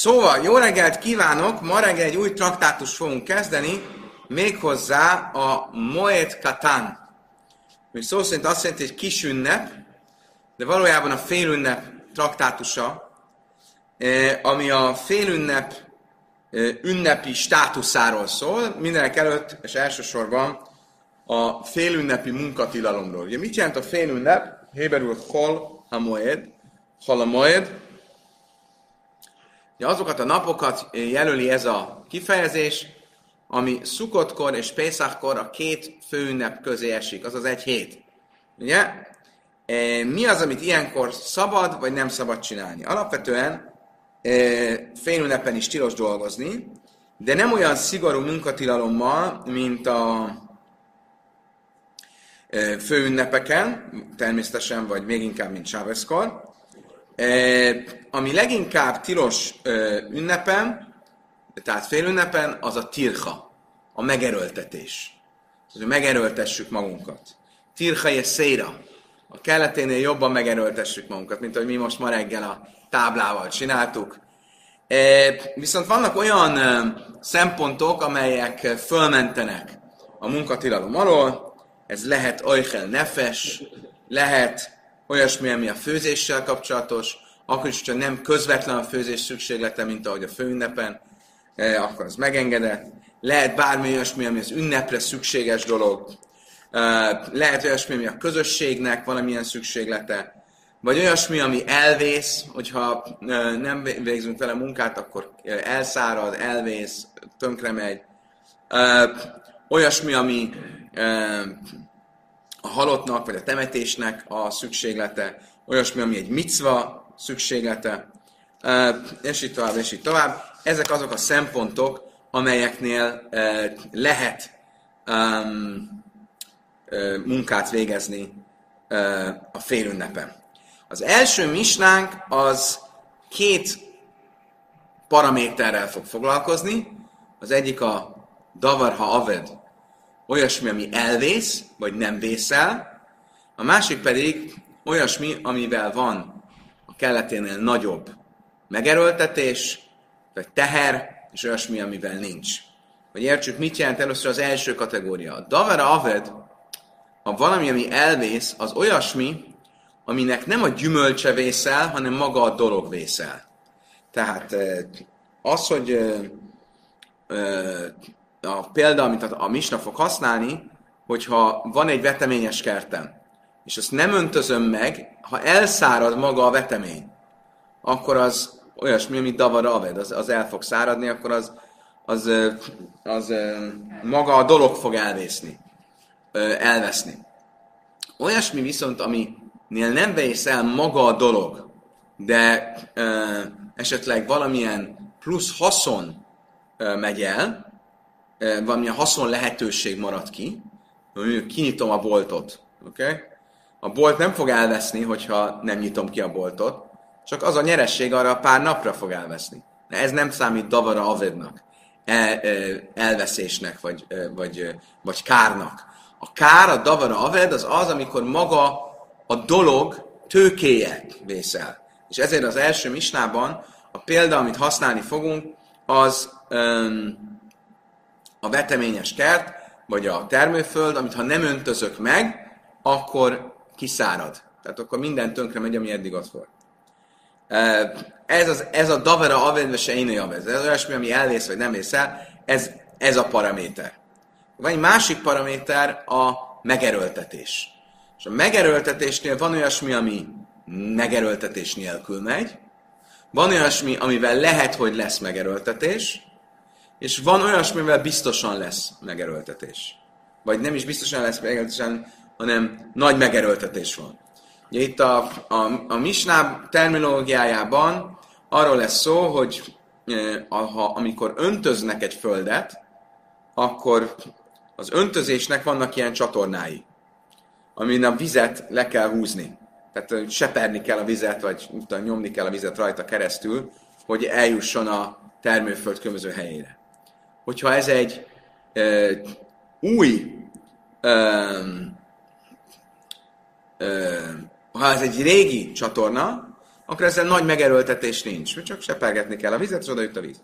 Szóval, jó reggelt kívánok! Ma reggel egy új traktátus fogunk kezdeni, méghozzá a Moed Katan. Ami szó szerint azt jelenti, hogy kis ünnep, de valójában a félünnep traktátusa, eh, ami a félünnep eh, ünnepi státuszáról szól, mindenek előtt, és elsősorban a félünnepi munkatilalomról. Ugye mit jelent a félünnep? Héberül hol a moed, hol a moed, Ugye azokat a napokat jelöli ez a kifejezés, ami Szukotkor és Pészákkor a két főünnep közé esik, azaz egy hét. Ugye? E, mi az, amit ilyenkor szabad, vagy nem szabad csinálni? Alapvetően e, félünnepen is tilos dolgozni, de nem olyan szigorú munkatilalommal, mint a főünnepeken, természetesen, vagy még inkább, mint Sáveszkor, ami leginkább tilos ünnepem, tehát félünnepen, az a tirha, a megerőltetés. hogy megerőltessük magunkat. Tirha és széra. A keleténél jobban megerőltessük magunkat, mint ahogy mi most ma reggel a táblával csináltuk. Viszont vannak olyan szempontok, amelyek fölmentenek a munkatilalom alól. Ez lehet oichel nefes, lehet olyasmi, ami a főzéssel kapcsolatos, akkor is, hogyha nem közvetlen a főzés szükséglete, mint ahogy a főünnepen, eh, akkor az megengedett. Lehet bármi olyasmi, ami az ünnepre szükséges dolog. Eh, lehet olyasmi, ami a közösségnek valamilyen szükséglete. Vagy olyasmi, ami elvész, hogyha eh, nem végzünk vele munkát, akkor elszárad, elvész, tönkre megy. Olyasmi, ami a halottnak, vagy a temetésnek a szükséglete, olyasmi, ami egy micva szükséglete, és így tovább, és így tovább. Ezek azok a szempontok, amelyeknél lehet munkát végezni a félünnepen. Az első misnánk az két paraméterrel fog foglalkozni. Az egyik a davarha aved, olyasmi, ami elvész, vagy nem vészel, a másik pedig olyasmi, amivel van a kelleténél nagyobb megerőltetés, vagy teher, és olyasmi, amivel nincs. Hogy értsük, mit jelent először az első kategória. A davara aved, ha valami, ami elvész, az olyasmi, aminek nem a gyümölcse vészel, hanem maga a dolog vészel. Tehát az, hogy a példa, amit a, a Misna fog használni, hogyha van egy veteményes kertem, és azt nem öntözöm meg, ha elszárad maga a vetemény, akkor az olyasmi, mint davar aved, az, az el fog száradni, akkor az, az, az, az maga a dolog fog elvészni, elveszni. Olyasmi viszont, aminél nem vész el maga a dolog, de esetleg valamilyen plusz haszon megy el, valamilyen haszon lehetőség marad ki, mondjuk kinyitom a boltot, oké? Okay? A bolt nem fog elveszni, hogyha nem nyitom ki a boltot, csak az a nyeresség arra pár napra fog elveszni. De ez nem számít davara avednak, el, elveszésnek, vagy, vagy, vagy kárnak. A kár, a davara aved, az az, amikor maga a dolog tőkéje vészel. És ezért az első misnában a példa, amit használni fogunk, az um, a veteményes kert, vagy a termőföld, amit ha nem öntözök meg, akkor kiszárad. Tehát akkor minden tönkre megy, ami eddig ott volt. Ez, az, ez a davera avedve se én Ez olyasmi, ami elvész, vagy nem vész el. Ez, ez a paraméter. Van egy másik paraméter, a megerőltetés. És a megerőltetésnél van olyasmi, ami megerőltetés nélkül megy, van olyasmi, amivel lehet, hogy lesz megerőltetés, és van olyasmivel biztosan lesz megerőltetés. Vagy nem is biztosan lesz megerőltetés, hanem nagy megerőltetés van. Ugye itt a, a, a misnáb terminológiájában arról lesz szó, hogy e, ha, amikor öntöznek egy földet, akkor az öntözésnek vannak ilyen csatornái, amin a vizet le kell húzni. Tehát seperni kell a vizet, vagy utána nyomni kell a vizet rajta keresztül, hogy eljusson a termőföld különböző helyére hogyha ez egy ö, új, ö, ha ez egy régi csatorna, akkor ezzel nagy megerőltetés nincs. Csak sepelgetni kell a vizet, és oda jut a víz.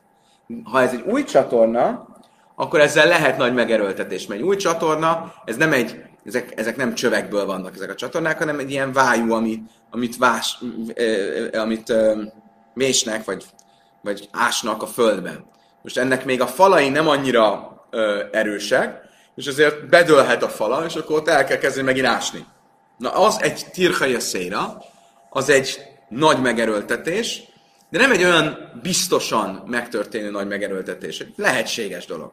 Ha ez egy új csatorna, akkor ezzel lehet nagy megerőltetés. Mert egy új csatorna, ez nem egy, ezek, ezek nem csövekből vannak ezek a csatornák, hanem egy ilyen vájú, ami, amit, vás, amit mésnek, vagy, vagy ásnak a földben. Most ennek még a falai nem annyira ö, erősek, és azért bedőlhet a fala, és akkor ott el kell kezdeni megint ásni. Na az egy tirhaja széra, az egy nagy megerőltetés, de nem egy olyan biztosan megtörténő nagy megerőltetés. Egy lehetséges dolog.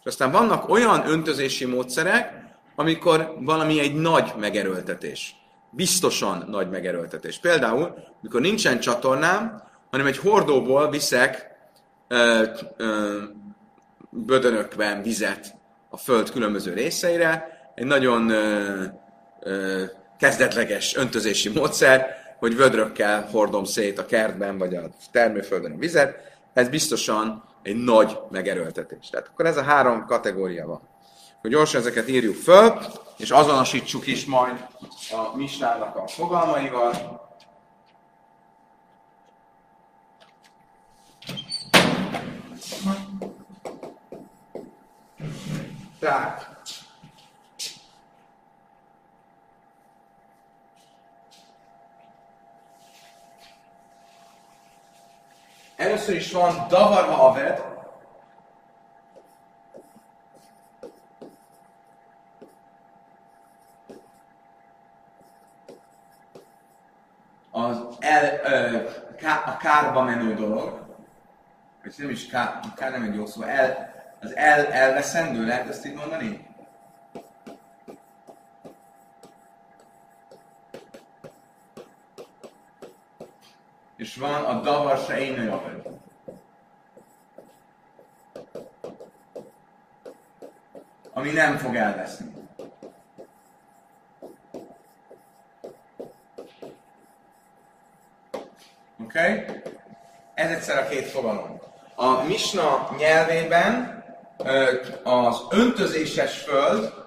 És aztán vannak olyan öntözési módszerek, amikor valami egy nagy megerőltetés. Biztosan nagy megerőltetés. Például, mikor nincsen csatornám, hanem egy hordóból viszek ö, ö, bödönökben vizet a föld különböző részeire, egy nagyon ö, kezdetleges öntözési módszer, hogy vödrökkel hordom szét a kertben, vagy a termőföldön a vizet, ez biztosan egy nagy megerőltetés. Tehát akkor ez a három kategória van. Hogy gyorsan ezeket írjuk föl, és azonosítsuk is majd a mistának a fogalmaival. Tehát, Először is van Davar Haved, az el, ö, ká, a kárba menő dolog, vagy nem is kár, kár nem egy jó szó, el, az el, elveszendő, lehet ezt így mondani? És van a davar se én Ami nem fog elveszni. Oké? Okay? Ez egyszer a két fogalom. A Misna nyelvében az öntözéses föld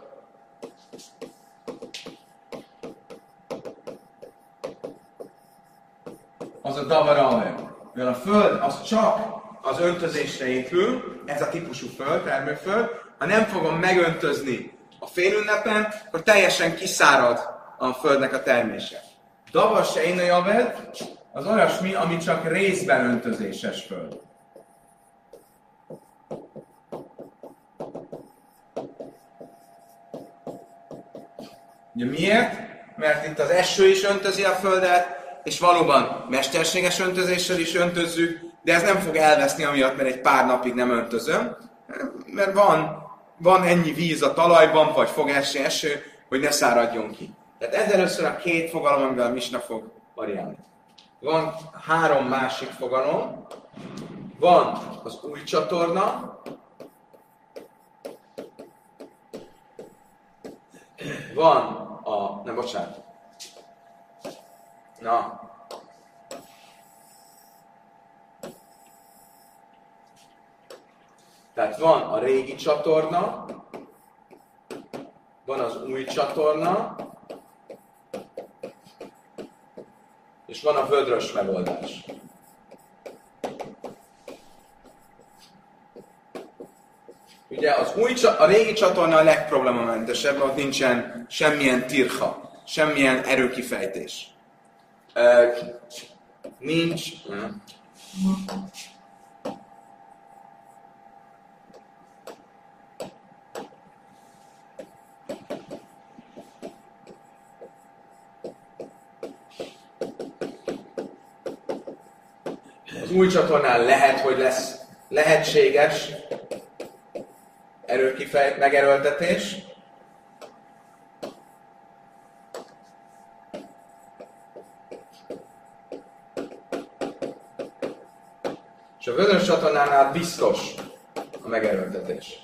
davara Mert a föld az csak az öntözésre épül, ez a típusú föld, termőföld, ha nem fogom megöntözni a félünnepen, akkor teljesen kiszárad a földnek a termése. Davas se javed, az olyasmi, ami csak részben öntözéses föld. Ugye miért? Mert itt az eső is öntözi a földet, és valóban mesterséges öntözéssel is öntözzük, de ez nem fog elveszni amiatt, mert egy pár napig nem öntözöm, mert van, van ennyi víz a talajban, vagy fog esni eső, hogy ne száradjon ki. Tehát ez először a két fogalom, amivel a Misna fog variálni. Van három másik fogalom. Van az új csatorna, van a... Nem, bocsánat. Na. Tehát van a régi csatorna, van az új csatorna, és van a vödrös megoldás. Ugye az új, a régi csatorna a legproblémamentesebb, ott nincsen semmilyen tirha, semmilyen erőkifejtés. Nincs... Az új csatornán lehet, hogy lesz lehetséges erőkifejt, megerőltetés, És a csatornánál biztos a megerőltetés.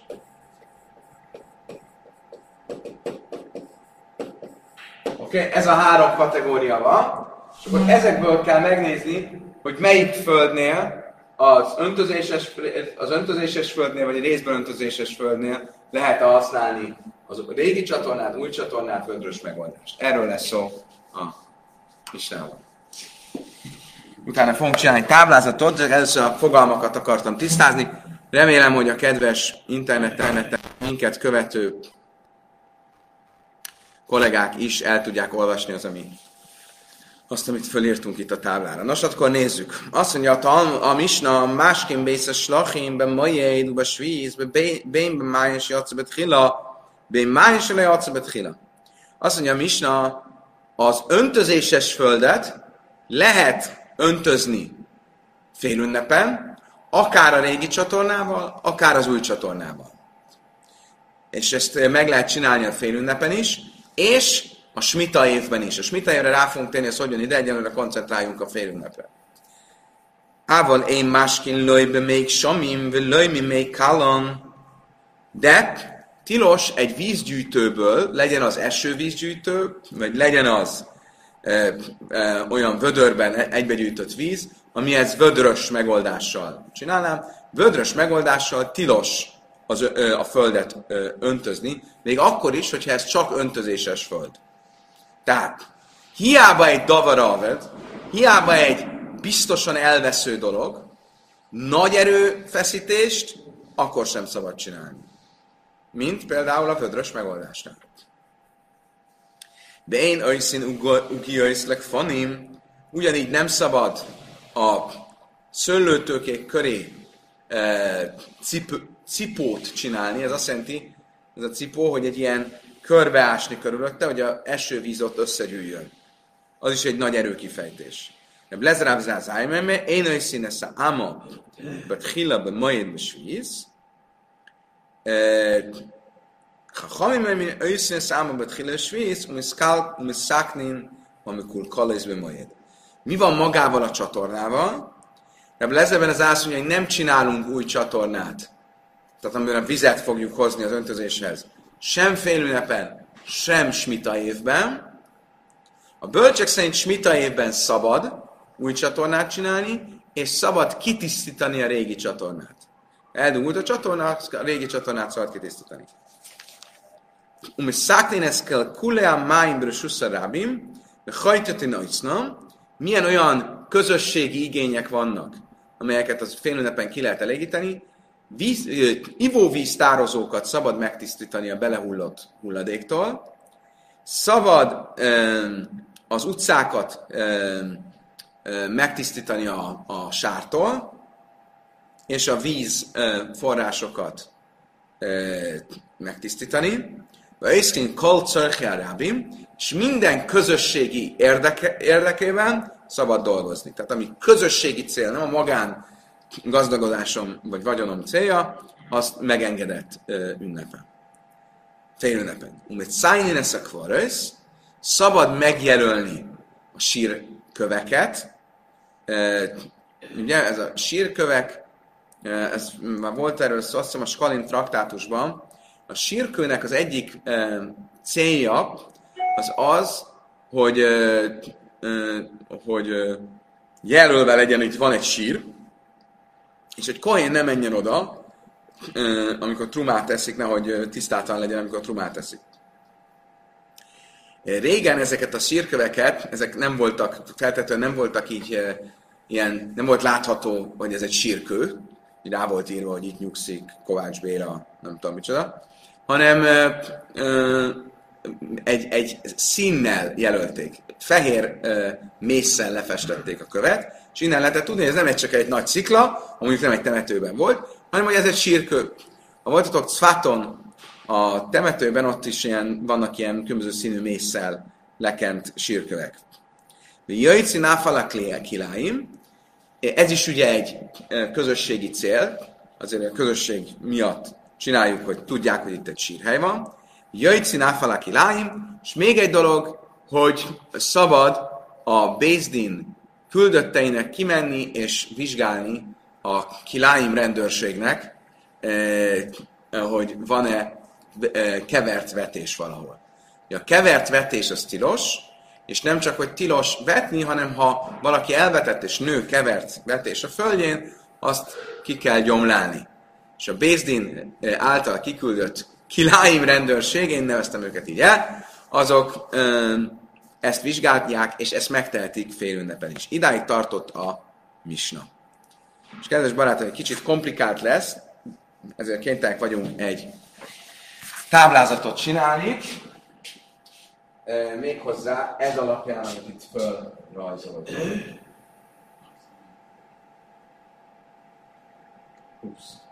Oké, okay? ez a három kategória van, és akkor ezekből kell megnézni, hogy melyik földnél az öntözéses, az öntözéses földnél, vagy egy részben öntözéses földnél lehet -e használni azok a régi csatornát, új csatornát, vödrös megoldást. Erről lesz szó a Istenről. Utána fogunk csinálni táblázatot, de először a fogalmakat akartam tisztázni. Remélem, hogy a kedves interneten minket követő kollégák is el tudják olvasni az, ami, azt, amit fölírtunk itt a táblára. Nos, akkor nézzük. Azt mondja, a, a misna másként bészes slachim, be majeid, be svíz, be bén be májens jatszabet hila, májens le jatszabet hila. Azt mondja, a misna az öntözéses földet lehet öntözni félünnepen, akár a régi csatornával, akár az új csatornával. És ezt meg lehet csinálni a félünnepen is, és a smita évben is. A smita évre rá fogunk tenni, hogy hogyan ide, egyelőre koncentráljunk a félünnepre. Ával én máskin löjbe még samim, löjmi még kalon, de tilos egy vízgyűjtőből, legyen az esővízgyűjtő, vagy legyen az e, e, olyan vödörben egybegyűjtött víz, ami ez vödrös megoldással csinálnám. Vödrös megoldással tilos az, a földet öntözni, még akkor is, hogyha ez csak öntözéses föld. Tehát, hiába egy davaralved, hiába egy biztosan elvesző dolog, nagy erőfeszítést akkor sem szabad csinálni. Mint például a vödrös megoldásnál. De én őszín ugi őszlek fanim, ugyanígy nem szabad a szőlőtőkék köré e, cip, cipót csinálni, ez azt jelenti, ez a cipó, hogy egy ilyen körbeásni körülötte, hogy a esővíz ott összegyűjjön. Az is egy nagy erőkifejtés. Lezráb zázájmeme, én ősz színes a áma, bet hila be majed be svíz, חכמים מן אויסן סאמה בתחילה שוויץ, ומשקנין, amikor kalész majd. Mi van magával a csatornával? Rebb lezeben az azt mondja, hogy nem csinálunk új csatornát. Tehát amiben vizet fogjuk hozni az öntözéshez sem félünnepen, sem smita évben. A bölcsek szerint smita évben szabad új csatornát csinálni, és szabad kitisztítani a régi csatornát. Eldugult a csatornát, a régi csatornát szabad kitisztítani. Um száklén ez kell kulea máim brösussza rábim, de hajtati nagyszna, milyen olyan közösségi igények vannak, amelyeket az félünnepen ki lehet elégíteni, víz, ivóvíz tározókat szabad megtisztítani a belehullott hulladéktól, szabad az utcákat megtisztítani a, a sártól, és a víz forrásokat megtisztítani, Vajszkin kol és minden közösségi érdeke, érdekében szabad dolgozni. Tehát ami közösségi cél, nem a magán gazdagodásom vagy vagyonom célja, azt megengedett ünnepen. Fél ünnepen. Umet szájnén eszek szabad megjelölni a sírköveket. Ugye ez a sírkövek, ez már volt erről szó, azt hiszem a Skalin traktátusban, a sírkőnek az egyik uh, célja az az, hogy, uh, uh, hogy jelölve legyen, hogy van egy sír, és egy kohén nem menjen oda, amikor trumát teszik, nehogy tisztáltan legyen, amikor trumát teszik. Régen ezeket a sírköveket, ezek nem voltak, feltetően nem voltak így ilyen, nem volt látható, hogy ez egy sírkő, így rá volt írva, hogy itt nyugszik Kovács Béla, nem tudom micsoda, hanem ö, ö, egy, egy színnel jelölték. Fehér ö, mészsel lefestették a követ, és innen lehetett tudni, hogy ez nem egy csak egy nagy szikla, mondjuk nem egy temetőben volt, hanem hogy ez egy sírkő. Ha voltatok Cfaton, a temetőben ott is ilyen, vannak ilyen különböző színű mészsel lekent sírkövek. Jöjci náfala kiláim, ez is ugye egy közösségi cél, azért a közösség miatt csináljuk, hogy tudják, hogy itt egy sírhely van. Jöjci náfala kiláim, és még egy dolog, hogy szabad a Bézdin küldötteinek kimenni és vizsgálni a kiláim rendőrségnek, eh, hogy van-e eh, kevert vetés valahol. A kevert vetés az tilos, és nem csak, hogy tilos vetni, hanem ha valaki elvetett és nő kevert vetés a földjén, azt ki kell gyomlálni. És a Bézdin eh, által kiküldött kiláim rendőrség, én neveztem őket így el, azok ezt vizsgálják, és ezt megtehetik fél ünnepen is. Idáig tartott a misna. És kedves barátom, egy kicsit komplikált lesz, ezért kénytelenek vagyunk egy táblázatot csinálni, méghozzá ez alapján, amit itt fölrajzolok. 20.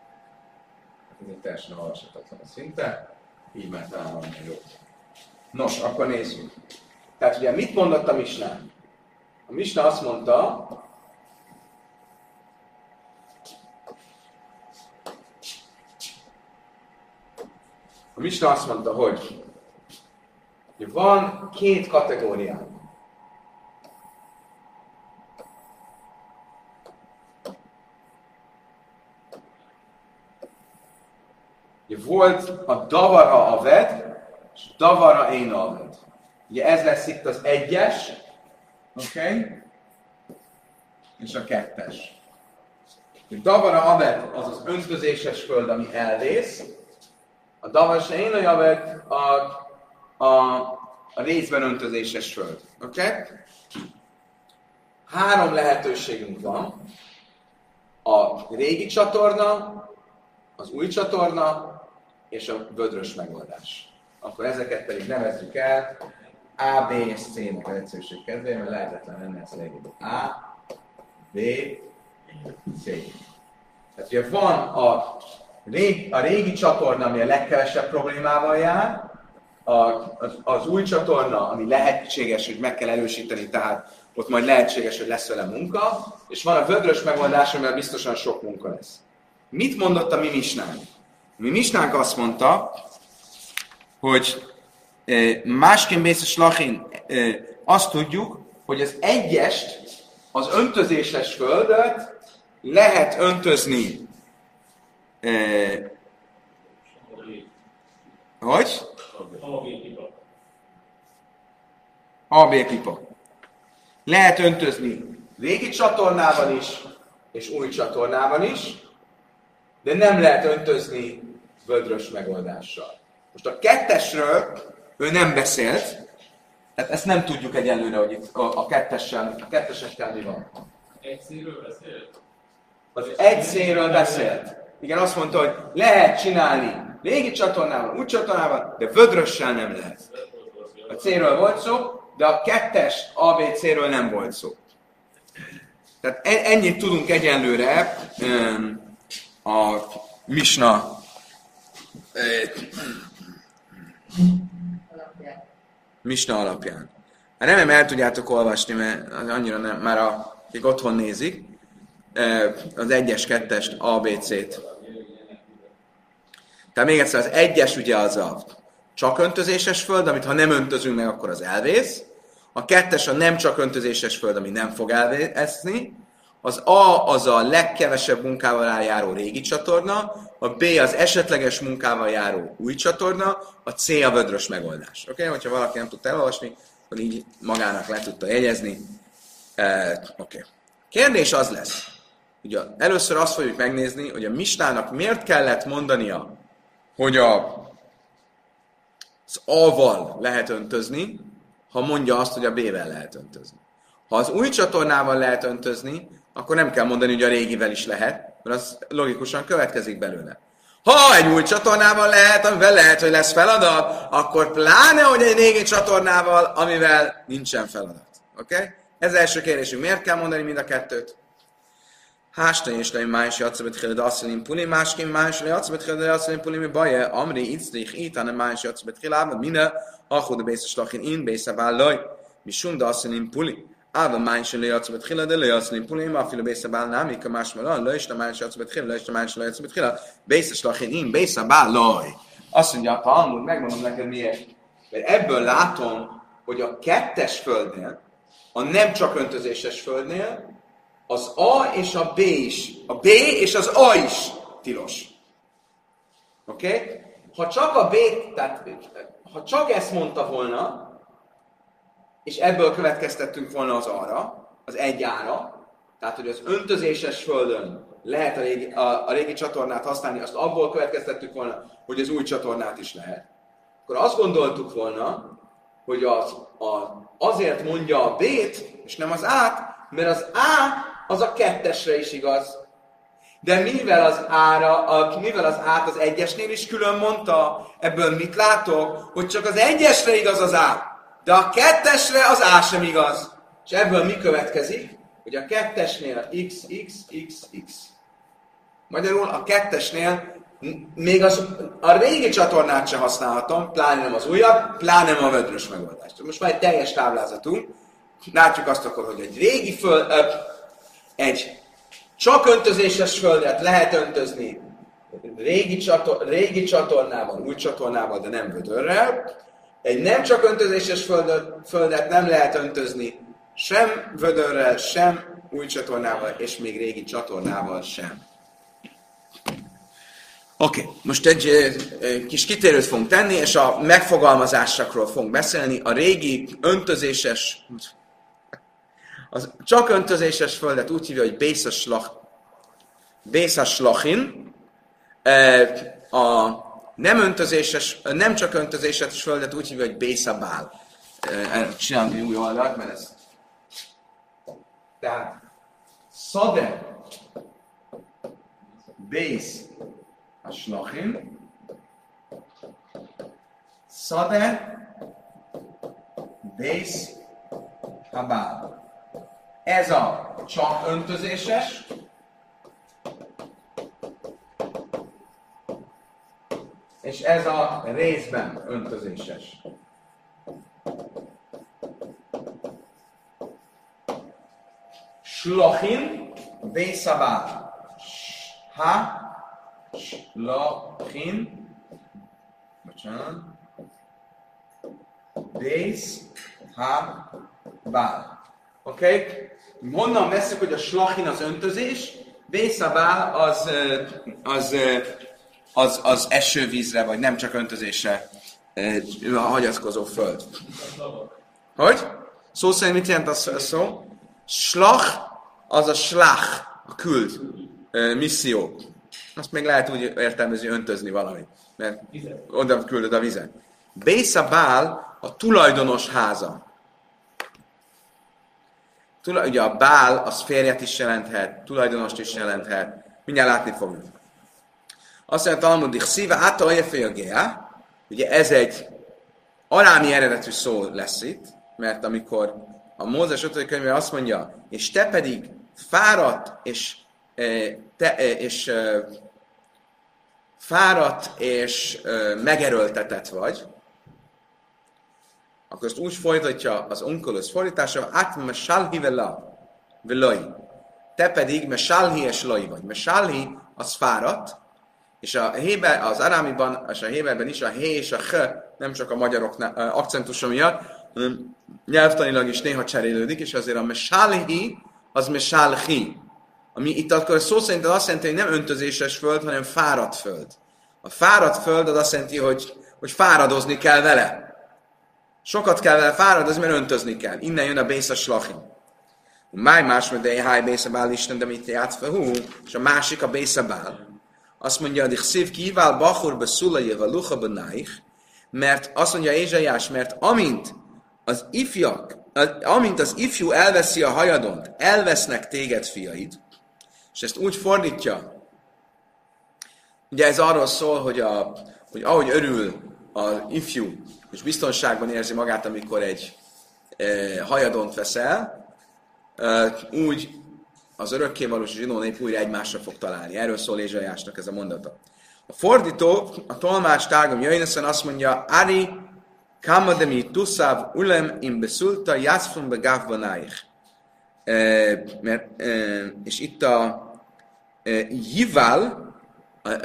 Ez egy teljesen olvashatatlan szinte, így már talán van jó. Nos, akkor nézzük. Tehát ugye mit mondott a Misna? A Misna azt mondta, A Misna azt mondta, hogy van két kategória. Volt a davara a ved, és davara én a ved. Ugye ez lesz itt az egyes, oké? Okay? És a kettes. A davara avet az az öntözéses föld, ami elvész. A davas én a javet a, a, a részben öntözéses föld. Oké? Okay? Három lehetőségünk van. A régi csatorna, az új csatorna és a vödrös megoldás. Akkor ezeket pedig nevezzük el A, B és C-nek az egyszerűség kedvéért, mert lehetetlen lenne ez a legjobb. A, B, C. Tehát ugye van a, régi, a régi csatorna, ami a legkevesebb problémával jár, a, az, az új csatorna, ami lehetséges, hogy meg kell erősíteni, tehát ott majd lehetséges, hogy lesz vele munka, és van a vödrös megoldás, amivel biztosan sok munka lesz. Mit mondott a mi misnánk? Mi misnánk azt mondta, hogy másként Bészes Lachin azt tudjuk, hogy az egyest, az öntözéses földet lehet öntözni hogy? AB pipa. Lehet öntözni régi csatornával is, és új csatornával is, de nem lehet öntözni vödrös megoldással. Most a kettesről ő nem beszélt, tehát ezt nem tudjuk egyelőre, hogy itt a, a kettessel, a ketteseskel mi van. Egy színről beszélt? Az egy színről beszélt. Igen, azt mondta, hogy lehet csinálni régi csatornával, úgy csatornával, de vödrössel nem lehet. A célról volt szó, de a kettes ABC-ről nem volt szó. Tehát ennyit tudunk egyenlőre a Misna Misna alapján. Hát remélem el tudjátok olvasni, mert annyira nem, már a, akik otthon nézik, az egyes, kettest, ABC-t. Tehát még egyszer, az egyes ugye az a csak öntözéses föld, amit ha nem öntözünk meg, akkor az elvész. A kettes a nem csak öntözéses föld, ami nem fog elvészni. Az A az a legkevesebb munkával járó régi csatorna, a B az esetleges munkával járó új csatorna, a C a vödrös megoldás. Oké? Okay? Hogyha valaki nem tudta elolvasni, akkor így magának le tudta jegyezni. E, Oké. Okay. Kérdés az lesz, ugye először azt fogjuk megnézni, hogy a Mistának miért kellett mondania, hogy a, az A-val lehet öntözni, ha mondja azt, hogy a B-vel lehet öntözni. Ha az új csatornával lehet öntözni, akkor nem kell mondani, hogy a régivel is lehet, mert az logikusan következik belőle. Ha egy új csatornával lehet, amivel lehet, hogy lesz feladat, akkor pláne, hogy egy régi csatornával, amivel nincsen feladat. Oké? Okay? Ez első kérdésünk. Miért kell mondani mind a kettőt? Hástan és leim más játszabet chilad asszalim puli, másként más le játszabet chilad asszalim puli, mi baje, amri itzrich itane más játszabet chilad, mine, achud a bészes lachin in, bésze vállaj, mi sunda asszalim puli. אבל מים שלא יוצא בתחילה דלא יוצא ניפולים, אפילו בייס הבעל נמי, כמה שמלא, לא יש למים שיוצא בתחילה, לא יש למים שלא יוצא בתחילה, בייס שלכן אם, בייס הבעל לא. Azt mondja a Talmud, megmondom neked miért. Mert ebből látom, hogy a kettes földnél, a nem csak öntözéses földnél, az A és a B is, a B és az A is tilos. Oké? Okay? Ha csak a B, tehát ha csak ezt mondta volna, és ebből következtettünk volna az arra, az egy ára, tehát hogy az öntözéses földön lehet a régi, a, a régi csatornát használni, azt abból következtettük volna, hogy az új csatornát is lehet. Akkor azt gondoltuk volna, hogy az, a azért mondja a B-t, és nem az A-t, mert az A az a kettesre is igaz. De mivel az ára, a, mivel az át az egyesnél is külön mondta, ebből mit látok? Hogy csak az egyesre igaz az á, de a kettesre az á sem igaz. És ebből mi következik? Hogy a kettesnél x, x, x, x. Magyarul a kettesnél még az, a régi csatornát sem használhatom, pláne nem az újabb, pláne nem a vödrös megoldást. Most már egy teljes táblázatunk. Látjuk azt akkor, hogy egy régi föld, egy csak öntözéses földet lehet öntözni régi, csator, régi csatornával, új csatornával, de nem vödörrel. Egy nem csak öntözéses földet, földet nem lehet öntözni sem vödörrel, sem új csatornával, és még régi csatornával sem. Oké, okay. most egy, egy kis kitérőt fogunk tenni, és a megfogalmazásokról fogunk beszélni. A régi öntözéses, az csak öntözéses földet úgy hívja, hogy Bészaslachin, a nem öntözéses, nem csak öntözéses földet úgy hívja, hogy Bészabál. Csinálunk egy új oldalt, mert ez... Tehát Szade Bész a slachin, Szade Bész Habál. Ez a csak öntözéses, és ez a részben öntözéses. Slochin, Bészabá. Ha, Slochin, bocsánat, Bész, Ha, Bál. Oké? Okay? Honnan veszük, hogy a slachin az öntözés, Bészabál az, az, az, az esővízre, vagy nem csak öntözésre a hagyatkozó föld. Hogy? Szó szerint mit jelent a szó? Slach az a slach, a küld, misszió. Azt még lehet úgy értelmezni, öntözni valamit, mert oda küldöd a vizet. Bészabál a tulajdonos háza. Tula, ugye a bál az férjet is jelenthet, tulajdonost is jelenthet, mindjárt látni fogjuk. Azt mondja, Talmudik szíve átalja ugye ez egy arámi eredetű szó lesz itt, mert amikor a Mózes 5. könyve azt mondja, és te pedig fáradt és, te, és fáradt és megerőltetett vagy, akkor ezt úgy folytatja az onkolus fordítása, át mesalhi vela, velai. Te pedig mesalhi és loi vagy. Mesalhi az fáradt, és a héber, az arámiban, és a héberben is a hé és a h nem csak a magyarok akcentusa miatt, hanem nyelvtanilag is néha cserélődik, és azért a mesalhi az mesalhi. Ami itt akkor szó szerint azt jelenti, hogy nem öntözéses föld, hanem fáradt föld. A fáradt föld az azt jelenti, hogy, hogy fáradozni kell vele. Sokat kell vele fáradozni, mert öntözni kell. Innen jön a Bész Slachim. Máj más, egy háj Bész Bál Isten, de mit játsz fel, hú, és a másik a Bész Bál. Azt mondja, hogy szív kívál Bachur be Szulajev Lucha Benaich, mert azt mondja Ézsaiás, mert amint az ifjak, amint az ifjú elveszi a hajadont, elvesznek téged fiaid, és ezt úgy fordítja, ugye ez arról szól, hogy, a, hogy ahogy örül az ifjú és biztonságban érzi magát, amikor egy e, hajadont veszel, e, úgy az örökkévalós zsinó nép újra egymásra fog találni. Erről szól Ézsajásnak ez a mondata. A fordító, a tolmács tágom Jöjnösen azt mondja, Ari kamademi tuszáv ulem im beszulta jászfum be gávbanáich. E, e, és itt a e, jival,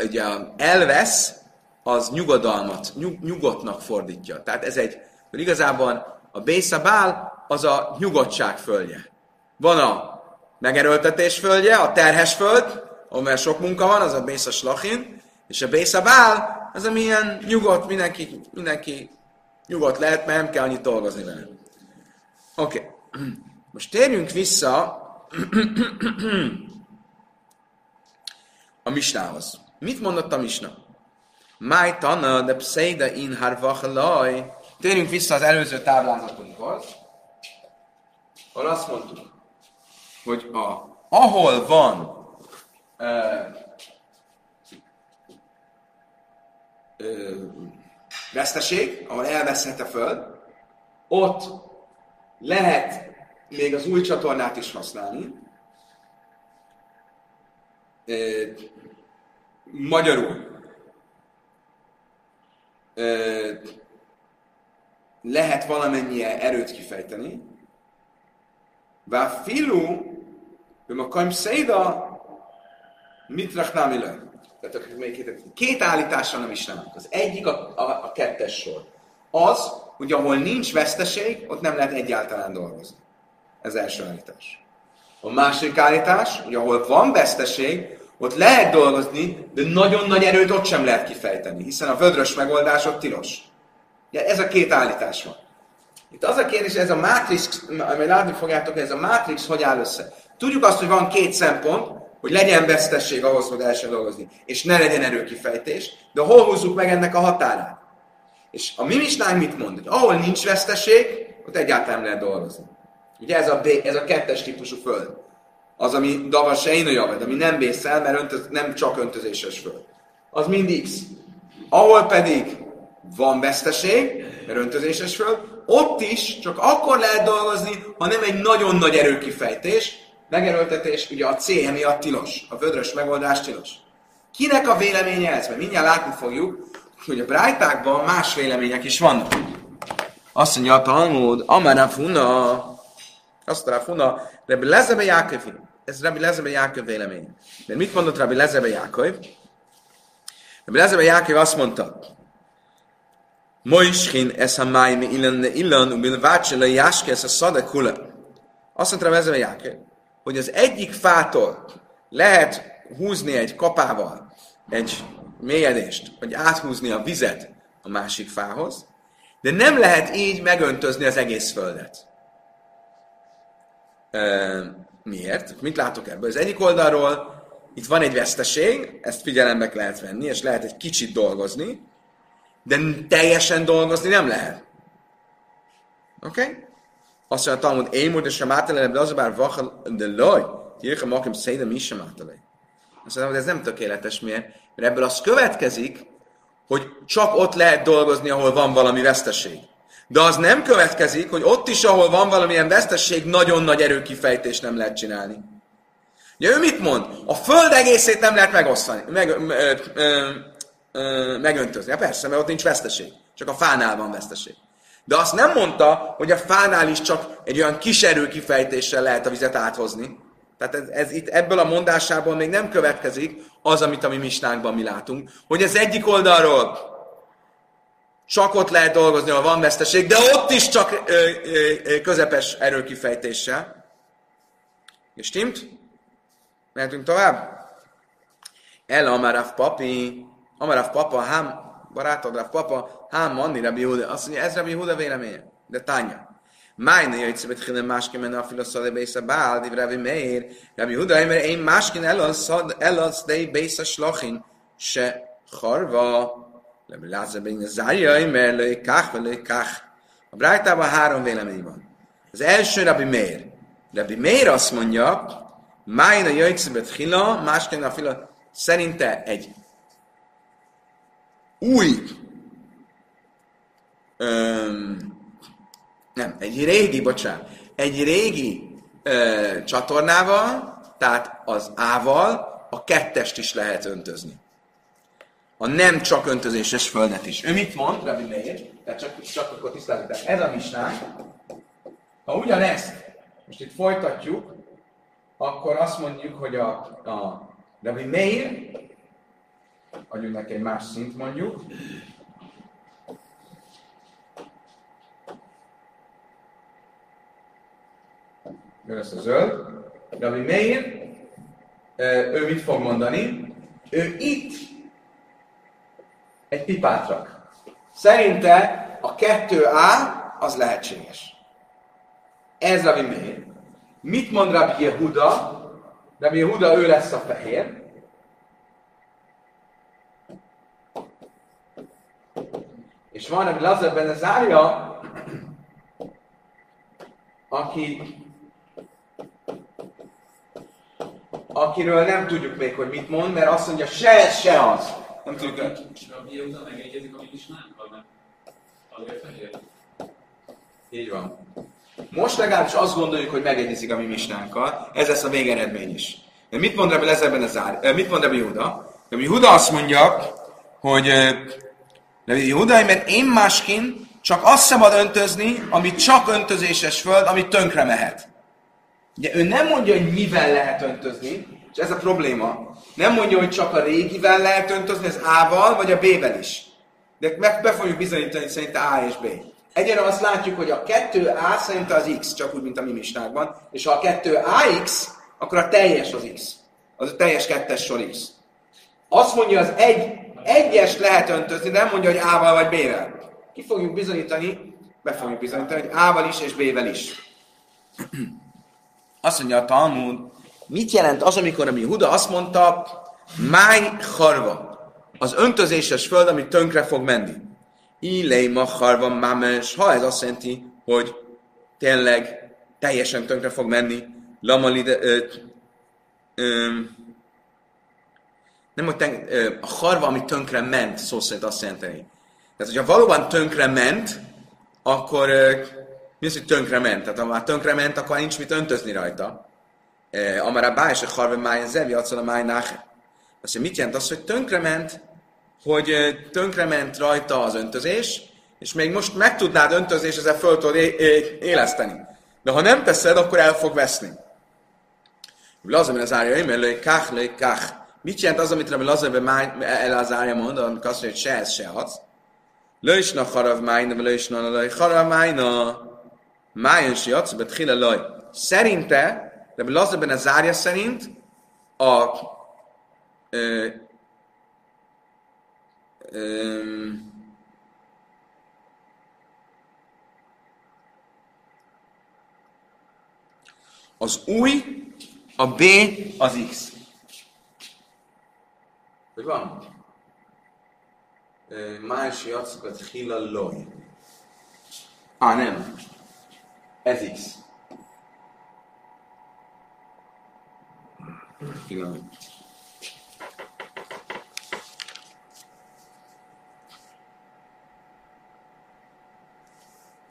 ugye elvesz, az nyugodalmat, nyug, nyugodtnak fordítja. Tehát ez egy, igazából a Bészabál az a nyugodtság földje. Van a megerőltetés földje, a terhes föld, ahol sok munka van, az a Bésza Slachin, és a Bészabál, az ami ilyen nyugodt, mindenki, mindenki nyugodt lehet, mert nem kell annyit dolgozni vele. Oké. Okay. Most térjünk vissza a misnához. Mit mondott a misna? Máj tana, de pseida in harvachalaj. Térjünk vissza az előző táblázatunkhoz. ahol azt mondtuk, hogy a, ahol van ö, ö, veszteség, ahol elveszhet a föld, ott lehet még az új csatornát is használni. Ö, magyarul. Ö, lehet valamennyi erőt kifejteni. Vá filu, a kaim széda, mit raknám le? Tehát még két, két állítása nem is nem. Az egyik a, a, a kettes sor. Az, hogy ahol nincs veszteség, ott nem lehet egyáltalán dolgozni. Ez első állítás. A másik állítás, hogy ahol van veszteség, ott lehet dolgozni, de nagyon nagy erőt ott sem lehet kifejteni, hiszen a vödrös megoldás ott tilos. Ja, ez a két állítás van. Itt az a kérdés, ez a Matrix, amely látni fogjátok, ez a Matrix hogy áll össze. Tudjuk azt, hogy van két szempont, hogy legyen vesztesség ahhoz, hogy lehessen dolgozni, és ne legyen erőkifejtés, de hol húzzuk meg ennek a határát? És a mi misnánk mit mond? Hogy ahol nincs veszteség, ott egyáltalán lehet dolgozni. Ugye ez a, B, ez a kettes típusú föld. Az, ami davas javed, ami nem vészel, mert öntöz, nem csak öntözéses föld. Az mind X. Ahol pedig van veszteség, mert öntözéses föld, ott is csak akkor lehet dolgozni, ha nem egy nagyon nagy erőkifejtés, megerőltetés, ugye a C miatt tilos, a vödrös megoldás tilos. Kinek a véleménye ez? Mert mindjárt látni fogjuk, hogy a brájtákban más vélemények is vannak. Azt mondja a Talmud, Amara Funa, azt mondja Funa, Rebbi Lezebe Jáköv, ez Rebbi Lezebe Jáköv véleménye. De mit mondott Rebbi Lezebe Jáköv? Rebbi Lezebe Jáköv azt mondta, Moishin ez a májmi illan illan, ubil vácsele jáske ez a szadekule. Azt mondta Rebbi Lezebe Jáköv, hogy az egyik fától lehet húzni egy kapával egy mélyedést, vagy áthúzni a vizet a másik fához, de nem lehet így megöntözni az egész földet. E, miért? Mit látok ebből? Az egyik oldalról itt van egy veszteség, ezt figyelembe lehet venni, és lehet egy kicsit dolgozni, de teljesen dolgozni nem lehet. Oké? Okay? Azt mondja a Talmud, én múlt, a mátele, de az bár vachal, de loj, írja makim széde mi sem mátele. Azt mondja, hogy ez nem tökéletes, miért? Mert ebből az következik, hogy csak ott lehet dolgozni, ahol van valami veszteség. De az nem következik, hogy ott is, ahol van valamilyen veszteség, nagyon nagy erőkifejtés nem lehet csinálni. Ugye ő mit mond? A föld egészét nem lehet megosztani, meg, ö, ö, ö, megöntözni. Ja, persze, mert ott nincs veszteség. Csak a fánál van veszteség. De azt nem mondta, hogy a fánál is csak egy olyan kis erőkifejtéssel lehet a vizet áthozni. Tehát ez, ez itt ebből a mondásából még nem következik az, amit a mi misnánkban mi látunk, hogy az egyik oldalról csak ott lehet dolgozni, ha van veszteség, de ott is csak ö, ö, közepes erőkifejtéssel. És stimmt? Mehetünk tovább? El Amarav papi, Amarav papa, hám, barátod Rav papa, hám manni Rabbi Huda. Azt mondja, ez Rabbi Huda véleménye. De tánya. Májna jöjjtsz betchinen máskin menne a filoszadé bésze bál, div Rabbi Meir, Rabbi Huda, mert én máskin elasz dei bésze slachin, se harva, Rabbi Lázer ben Zárja, mert lőj kach, vagy lőj kach. A Brájtában három vélemény van. Az első Rabbi Meir. Rabbi Meir azt mondja, Májna jöjjtsz betchila, máskin a fila, szerinte egy új öm, nem, egy régi, bocsánat, egy régi ö, csatornával, tehát az ával a kettest is lehet öntözni. A nem csak öntözéses földet is. Ő mit mond, Rabbi Meir? Tehát csak, csak akkor tisztázunk. Ez a misnánk. Ha ugyanezt most itt folytatjuk, akkor azt mondjuk, hogy a, a Rabbi Meir, adjunk neki egy más szint mondjuk, Ő lesz a zöld. Rabbi Meir, ő mit fog mondani? Ő itt egy pipát rak. Szerinte a 2A az lehetséges. Ez Rabbi Meir. Mit mond Rabbi Yehuda? Rabbi Yehuda, ő lesz a fehér. És van Rabbi Lazar ben Zária, aki akiről nem tudjuk még, hogy mit mond, mert azt mondja, se ez, se az. Nem tudjuk. Rabbi Yehuda megegyezik a mi misnánkkal, mert azért fehér. Így van. Most legalábbis azt gondoljuk, hogy megegyezik a mi misnánkkal. Ez lesz a végeredmény is. De mit mond Rabbi Lezerben az ár? Mit mond Rabbi Huda? Rabbi Huda azt mondja, hogy eh, Rabbi Huda, mert én máskin csak azt szabad öntözni, ami csak öntözéses föld, ami tönkre mehet. Ugye ő nem mondja, hogy mivel lehet öntözni, és ez a probléma. Nem mondja, hogy csak a régivel lehet öntözni, az A-val, vagy a B-vel is. De meg be fogjuk bizonyítani szerint A és B. Egyenre azt látjuk, hogy a 2A szerint az X, csak úgy, mint a mi és ha a 2AX, akkor a teljes az X. Az a teljes kettes sor X. Azt mondja, az egy, egyes lehet öntözni, de nem mondja, hogy A-val vagy B-vel. Ki fogjuk bizonyítani, be fogjuk bizonyítani, hogy A-val is és B-vel is. Azt mondja a Talmud, mit jelent az, amikor ami Huda azt mondta, máj harva, az öntözéses föld, ami tönkre fog menni. Iléma harva mámes, ha ez azt jelenti, hogy tényleg teljesen tönkre fog menni, lamalide, ö, ö, nem, hogy ten, ö, a harva, ami tönkre ment, szó szerint azt jelenti. Tehát, hogyha valóban tönkre ment, akkor mi az, hogy tönkre ment? Tehát ha már tönkre ment, akkor nincs mit öntözni rajta. E, Amara bájse harve májn zevi, a májnák. Azt mit jelent az, hogy tönkre ment, hogy ö, tönkre ment rajta az öntözés, és még most meg tudnád öntözni, és ezzel föl tudod é- é- éleszteni. De ha nem teszed, akkor el fog veszni. Lazar az árja, lőj kach, lőj kach. Mit jelent az, amit Lazar el az árja mond, amikor azt mondja, hogy se ez, se az? Lősna harav májna, lősna lőj harav májna. Májon si jatsz, bet hile laj. Szerinte, Rabbi Lazarben az árja szerint a ö, az új, a B az X. Hogy van? Más jatszokat hila loj. Á, nem. Ez X. Igen.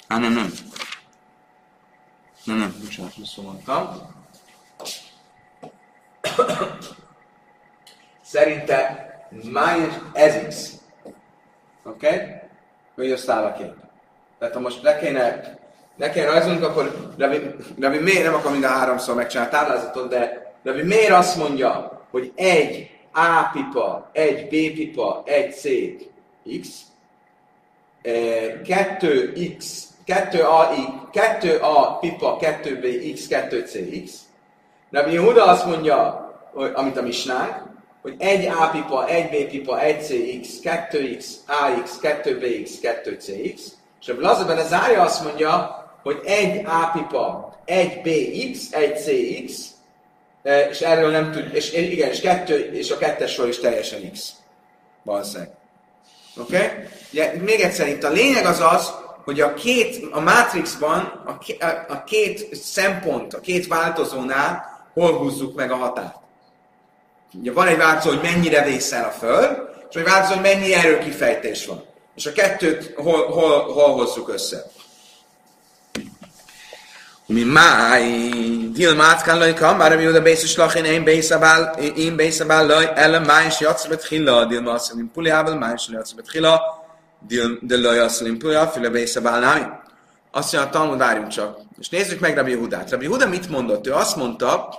Á, nem, nem. Nem, nem, bocsánat, rosszul mondtam. Szerinte május ez X. Oké? Okay? Hogy azt áll a kép. Tehát ha most le kéne, le kéne rajzolnunk, akkor Rabbi, Rabbi miért nem akar mind a háromszor megcsinálni a táblázatot, de Rabbi miért azt mondja, hogy egy A pipa, egy B pipa, egy C X, eh, kettő X, kettő A, I, kettő A pipa, kettő B X, kettő C X. Rabbi Yehuda azt mondja, hogy, amit a misnánk, hogy egy A pipa, egy B pipa, egy CX, 2X, AX, 2BX, 2CX, és a Blazeben az zárja azt mondja, hogy egy A pipa, egy BX, egy CX, eh, és erről nem tud, és igen, és, kettő, és a kettes sor is teljesen X. Valószínűleg. Oké? Okay? Ugye, még egyszer itt a lényeg az az, hogy a két, a Matrixban a, a, a két szempont, a két változónál hol húzzuk meg a határt. Ugye van egy változó, hogy mennyire vészel a föld, és egy változó, hogy mennyi erőkifejtés van. És a kettőt hol, hol, hol hozzuk össze. Mi máj, dil mátkán laj kam, bár mi oda bészes lachin, én bészabál, én bészabál laj, ellen máj is jatszabet hilla, dil mászalin puliával, máj is jatszabet hilla, dil, dil laj asszalin pulia, file bészabál námi. Azt mondja, a Talmud, várjunk csak. És nézzük meg Rabbi Hudát. Rabbi Huda mit mondott? Ő azt mondta,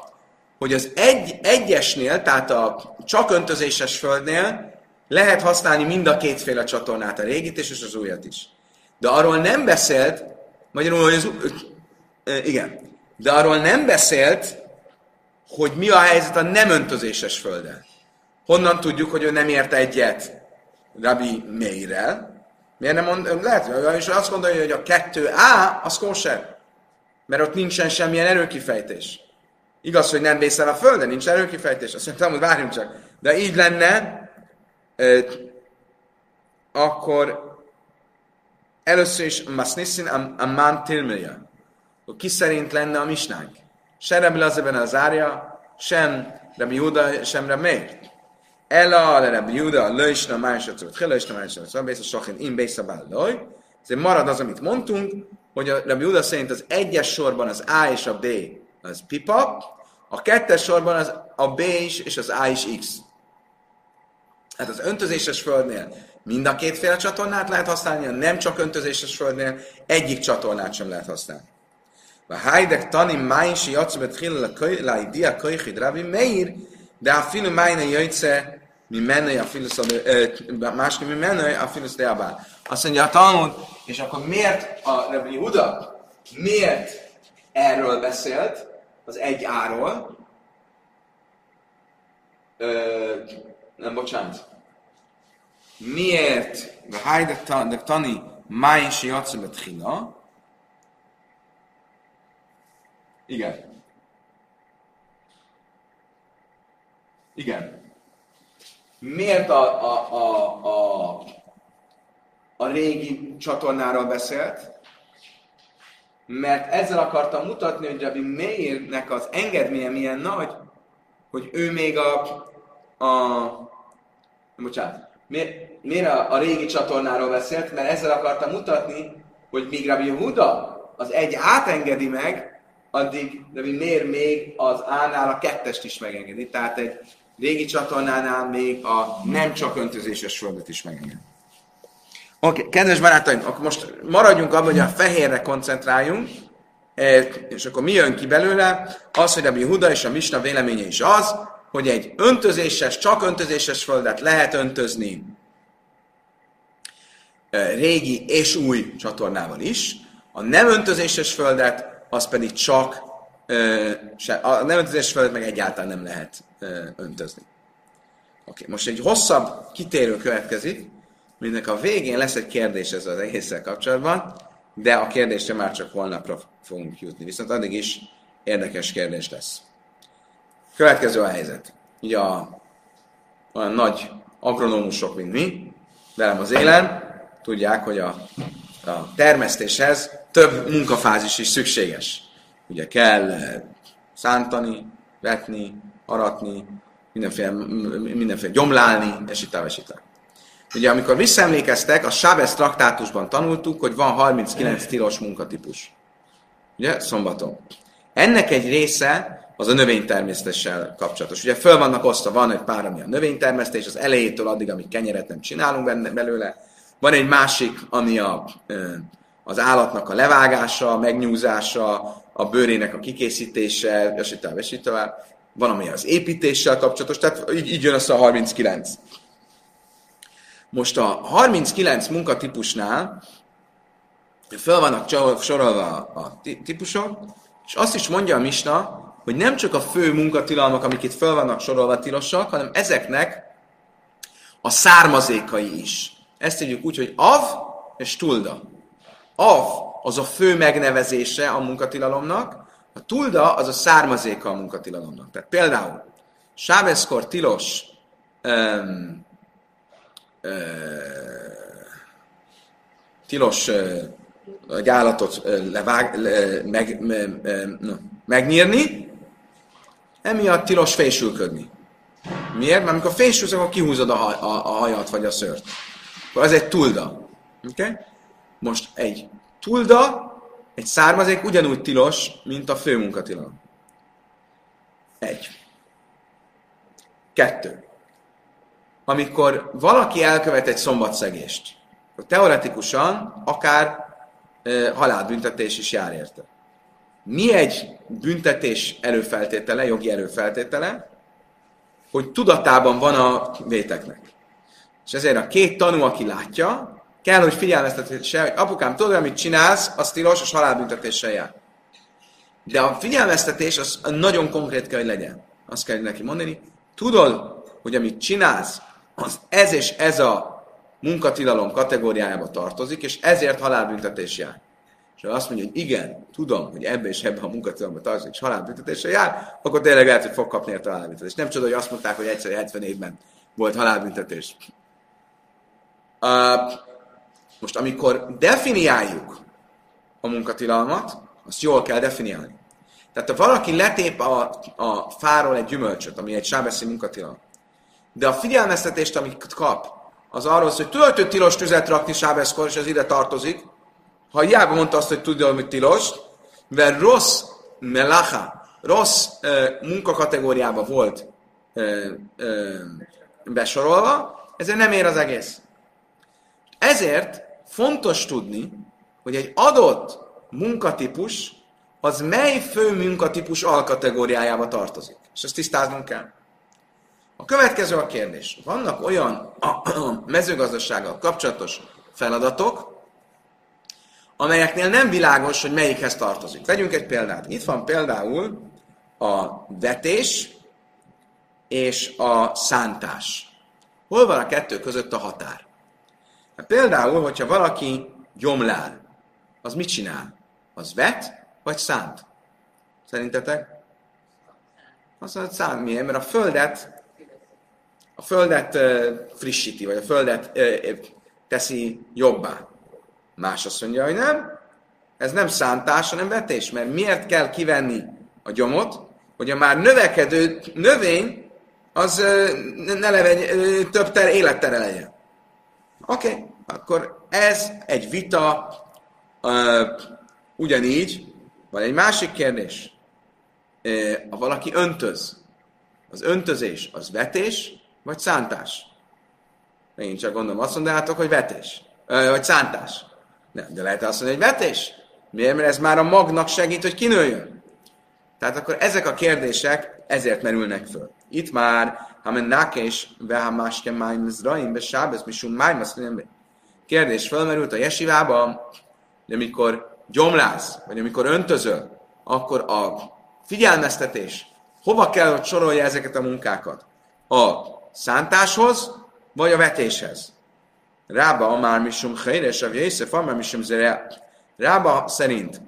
hogy az egy, egyesnél, tehát a csak öntözéses földnél lehet használni mind a kétféle csatornát, a régit és az újat is. De arról nem beszélt, magyarul, hogy az, igen, de arról nem beszélt, hogy mi a helyzet a nem öntözéses földdel. Honnan tudjuk, hogy ő nem ért egyet Rabbi Meirrel? Miért nem mond, lehet, és azt gondolja, hogy a 2A az kóser, mert ott nincsen semmilyen erőkifejtés. Igaz, hogy nem vészel a földön, nincs erőkifejtés. Azt mondtam, hogy várjunk csak. De így lenne, eh, akkor először is Masnissin a man tilmilja. Ki szerint lenne a misnánk? Se Rebbe Lazeben az árja, sem Rabbi Juda sem Rabbi Meir. Ela, le Rabbi Juda, löjsna, másodszor, helöjsna, másodszor, bész a sachin, in bész a bálloj. Ezért marad az, amit mondtunk, hogy a Rabbi Juda szerint az egyes sorban az A és a B az pipa, a kettes sorban az a B is és az A is X. Hát az öntözéses földnél mind a kétféle csatornát lehet használni, nem csak öntözéses földnél egyik csatornát sem lehet használni. A Hajdek tani májsi jacubet hillel a dia köjhid Rabbi Meir, de a filu májna jöjtsze, mi menne a filusz, másképp mi menne a filusz deabál. Azt mondja a Talmud, és akkor miért a Rabbi Huda, miért erről beszélt, az egy áról, Ö, nem, bocsánat. Miért? De Hajdek tani májsi jacubet hillel, igen. Igen. Miért a, a, a, a, a régi csatornáról beszélt? Mert ezzel akartam mutatni, hogy Rabbi Meirnek az engedménye milyen nagy, hogy ő még a, a bocsánat, miért, miért a, a régi csatornáról beszélt? Mert ezzel akartam mutatni, hogy míg Rabbi Huda az egy átengedi meg, addig de miért még az A-nál a kettest is megengedi. Tehát egy régi csatornánál még a nem csak öntözéses földet is megengedi. Oké, okay, kedves barátaim, akkor most maradjunk abban, hogy a fehérre koncentráljunk, e, és akkor mi jön ki belőle? Az, hogy a Huda és a Misna véleménye is az, hogy egy öntözéses, csak öntözéses földet lehet öntözni e, régi és új csatornával is, a nem öntözéses földet az pedig csak ö, se, a nem öntözés fölött meg egyáltalán nem lehet ö, öntözni. Oké, okay. most egy hosszabb kitérő következik, mindnek a végén lesz egy kérdés ez az egésszel kapcsolatban, de a kérdésre már csak holnapra fogunk jutni. Viszont addig is érdekes kérdés lesz. Következő a helyzet. Ugye a, olyan nagy agronómusok, mint mi, velem az élen, tudják, hogy a, a termesztéshez több munkafázis is szükséges. Ugye kell eh, szántani, vetni, aratni, mindenféle, mindenféle gyomlálni, és és itt Ugye amikor visszaemlékeztek, a Sábez traktátusban tanultuk, hogy van 39 tilos munkatípus. Ugye, szombaton. Ennek egy része az a növénytermesztéssel kapcsolatos. Ugye föl vannak osztva, van egy pár, ami a növénytermesztés, az elejétől addig, amíg kenyeret nem csinálunk benne, belőle. Van egy másik, ami a az állatnak a levágása, a megnyúzása, a bőrének a kikészítése, és így tovább, és így tovább. Van, ami az építéssel kapcsolatos, tehát így, így jön össze a 39. Most a 39 munkatípusnál fel vannak sorolva a típusok, és azt is mondja a Misna, hogy nem csak a fő munkatilalmak, amik itt fel vannak sorolva tilosak, hanem ezeknek a származékai is. Ezt tegyük úgy, hogy av és tulda. Av az a fő megnevezése a munkatilalomnak, a tulda az a származéka a munkatilalomnak. Tehát például Sábeszkor tilos um, uh, tilos uh, egy állatot uh, levág, le, meg, me, me, no, megnyírni, emiatt tilos fésülködni. Miért? Mert amikor fésülsz, akkor kihúzod a, a, a hajat vagy a szőrt. Akkor az egy tulda. Okay? Most egy tulda, egy származék ugyanúgy tilos, mint a főmunkatilalom. Egy. Kettő. Amikor valaki elkövet egy szombatszegést, akkor teoretikusan akár e, halálbüntetés is jár érte. Mi egy büntetés előfeltétele, jogi előfeltétele, hogy tudatában van a véteknek. És ezért a két tanú, aki látja, kell, hogy figyelmeztetéssel, hogy apukám, tudod, amit csinálsz, az tilos, és halálbüntetéssel jár. De a figyelmeztetés az nagyon konkrét kell, hogy legyen. Azt kell neki mondani, tudod, hogy amit csinálsz, az ez és ez a munkatilalom kategóriájába tartozik, és ezért halálbüntetés jár. És ha azt mondja, hogy igen, tudom, hogy ebbe és ebbe a munkatilalomba tartozik, és halálbüntetéssel jár, akkor tényleg lehet, hogy fog kapni érte halálbüntetést. Nem csoda, hogy azt mondták, hogy egyszer 70 évben volt halálbüntetés. Uh, most, amikor definiáljuk a munkatilalmat, azt jól kell definiálni. Tehát ha valaki letép a, a fáról egy gyümölcsöt, ami egy sábeszi munkatilalom, de a figyelmeztetést, amit kap, az arról szól, hogy töltő tilos tüzet rakni sábeszkor, és ez ide tartozik, ha hiába mondta azt, hogy tudja, hogy tilos, mert rossz melacha, rossz uh, munkakategóriába volt uh, uh, besorolva, ezért nem ér az egész. Ezért fontos tudni, hogy egy adott munkatípus az mely fő munkatípus alkategóriájába tartozik. És ezt tisztáznunk kell. A következő a kérdés. Vannak olyan mezőgazdasággal kapcsolatos feladatok, amelyeknél nem világos, hogy melyikhez tartozik. Vegyünk egy példát. Itt van például a vetés és a szántás. Hol van a kettő között a határ? Hát például, hogyha valaki gyomlál, az mit csinál? Az vet, vagy szánt? Szerintetek? Azt mondja, hogy szánt miért? Mert a földet a földet uh, frissíti, vagy a földet uh, teszi jobbá. Más azt mondja, hogy nem. Ez nem szántás, hanem vetés. Mert miért kell kivenni a gyomot, hogy a már növekedő növény az ne leve, több ter, élettere legyen. Oké, okay. akkor ez egy vita uh, ugyanígy, van egy másik kérdés. Uh, ha valaki öntöz, az öntözés az vetés, vagy szántás? Én csak gondolom, azt mondanátok, hogy vetés. Uh, vagy szántás. Nem, de lehet azt mondani, hogy vetés? Miért? Mert ez már a magnak segít, hogy kinőjön. Tehát akkor ezek a kérdések ezért merülnek föl. Itt már, ha men nákés, veha máske májm zraim, be sábesz, misum májm, azt nem Kérdés felmerült a jesivában, hogy amikor gyomlász, vagy amikor öntözöl, akkor a figyelmeztetés hova kell, hogy sorolja ezeket a munkákat? A szántáshoz, vagy a vetéshez? Rába Amár Misum Heires, a Jézsef Amár Misum Zere. Rába szerint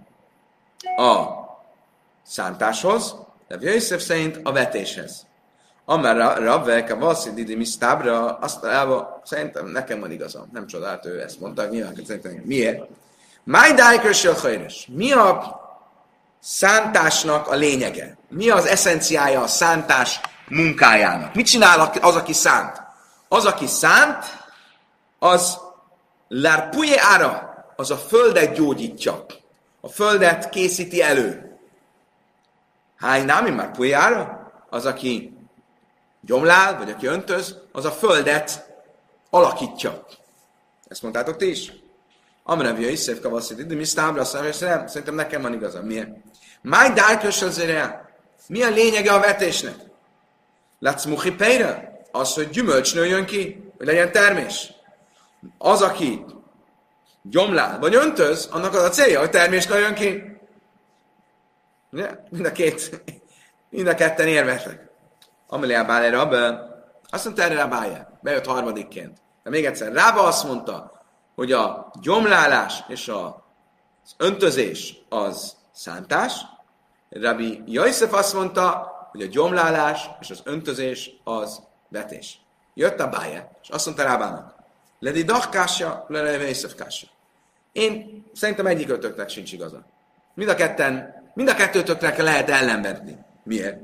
a szántáshoz, de Jézsef szerint a vetéshez. Amár Rabvek, a Vasszid Didi Misztábra, azt elva, szerintem nekem van igazam. Nem csodált ő ezt mondta, nyilván szerintem miért? Máj Heires. Mi a szántásnak a lényege? Mi az eszenciája a szántás munkájának? Mit csinál az, aki szánt? Az, aki szánt, az lárpuje ára, az a földet gyógyítja. A földet készíti elő. Hány námi már pujára? Az, aki gyomlál, vagy aki öntöz, az a földet alakítja. Ezt mondtátok ti is? Amrevja is szép kavaszít, de mi sztábra nem, szerintem nekem van igaza. Miért? Máj dárkös azért Mi a lényege a vetésnek? Látsz muhi Az, hogy gyümölcs nőjön ki, hogy legyen termés. Az, aki gyomlál, vagy öntöz, annak az a célja, hogy termés jön ki. Ugye? Mind a két, mind a ketten érvetek. Amelia Bále Rabbe, azt mondta erre Rabája, bejött harmadikként. De még egyszer, Rába azt mondta, hogy a gyomlálás és az öntözés az szántás. Rabbi Jajszef azt mondta, hogy a gyomlálás és az öntözés az vetés. Jött a báje, és azt mondta Rábának, Ledi dachkása, ledi kása. Én szerintem egyik ötöknek sincs igaza. Mind a ketten, mind a kettőtöknek lehet ellenvetni. Miért?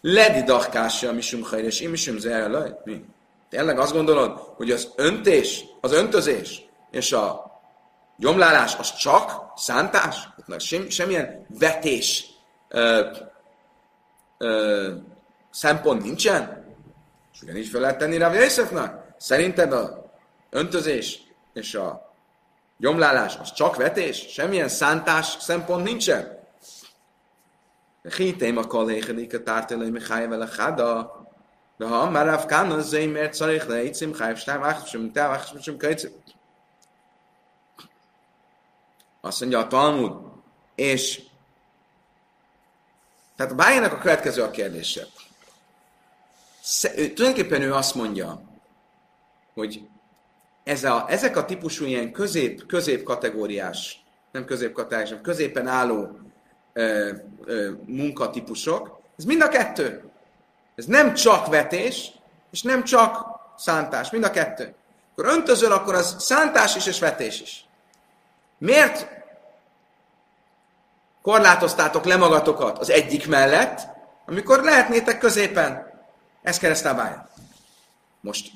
Ledi dachkása, misum hajres, én misum zerelaj. Mi? Tényleg azt gondolod, hogy az öntés, az öntözés és a gyomlálás az csak szántás? Sem, semmilyen vetés ö, ö, szempont nincsen? És ugyanígy fel lehet tenni rá Szerinted a öntözés és a gyomlálás az csak vetés? Semmilyen szántás szempont nincsen? Hitém a kollégedik a tártelői Mihály vele Chada, de ha már Rav Kána zé, mert szarich le, Icim Chájv, Stáv, Áchsum, Táv, Áchsum, Kajcim. Azt mondja a Talmud, és tehát a bájának a következő a kérdése. Tulajdonképpen ő azt mondja, hogy ez a, ezek a típusú ilyen közép, középkategóriás, nem középkategóriás, hanem középen álló munkatípusok, ez mind a kettő. Ez nem csak vetés, és nem csak szántás, mind a kettő. Akkor öntözöl, akkor az szántás is és vetés is. Miért korlátoztátok le magatokat az egyik mellett, amikor lehetnétek középen. Ez keresztábálja. Most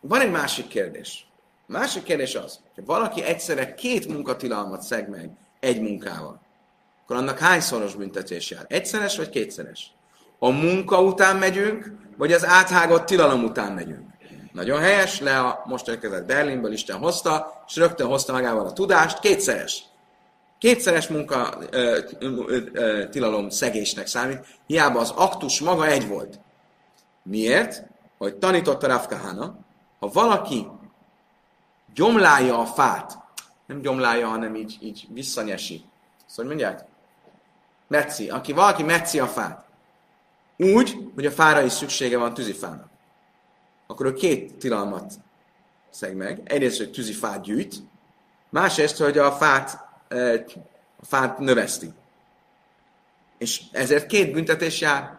van egy másik kérdés. A másik kérdés az, hogy valaki egyszerre két munkatilalmat szeg meg egy munkával, akkor annak hányszoros büntetés jár? Egyszeres vagy kétszeres? A munka után megyünk, vagy az áthágott tilalom után megyünk? Nagyon helyes, le a most érkezett Berlinből, Isten hozta, és rögtön hozta magával a tudást, kétszeres. Kétszeres munka ö, ö, ö, tilalom szegésnek számít, hiába az aktus maga egy volt. Miért? Hogy tanította Rav ha valaki gyomlálja a fát, nem gyomlálja, hanem így, így visszanyesi. Szóval mondják? Metszi. Aki valaki metszi a fát, úgy, hogy a fára is szüksége van tűzifának, akkor ő két tilalmat szeg meg. Egyrészt, hogy tűzifát gyűjt, másrészt, hogy a fát, a fát növeszti. És ezért két büntetés jár.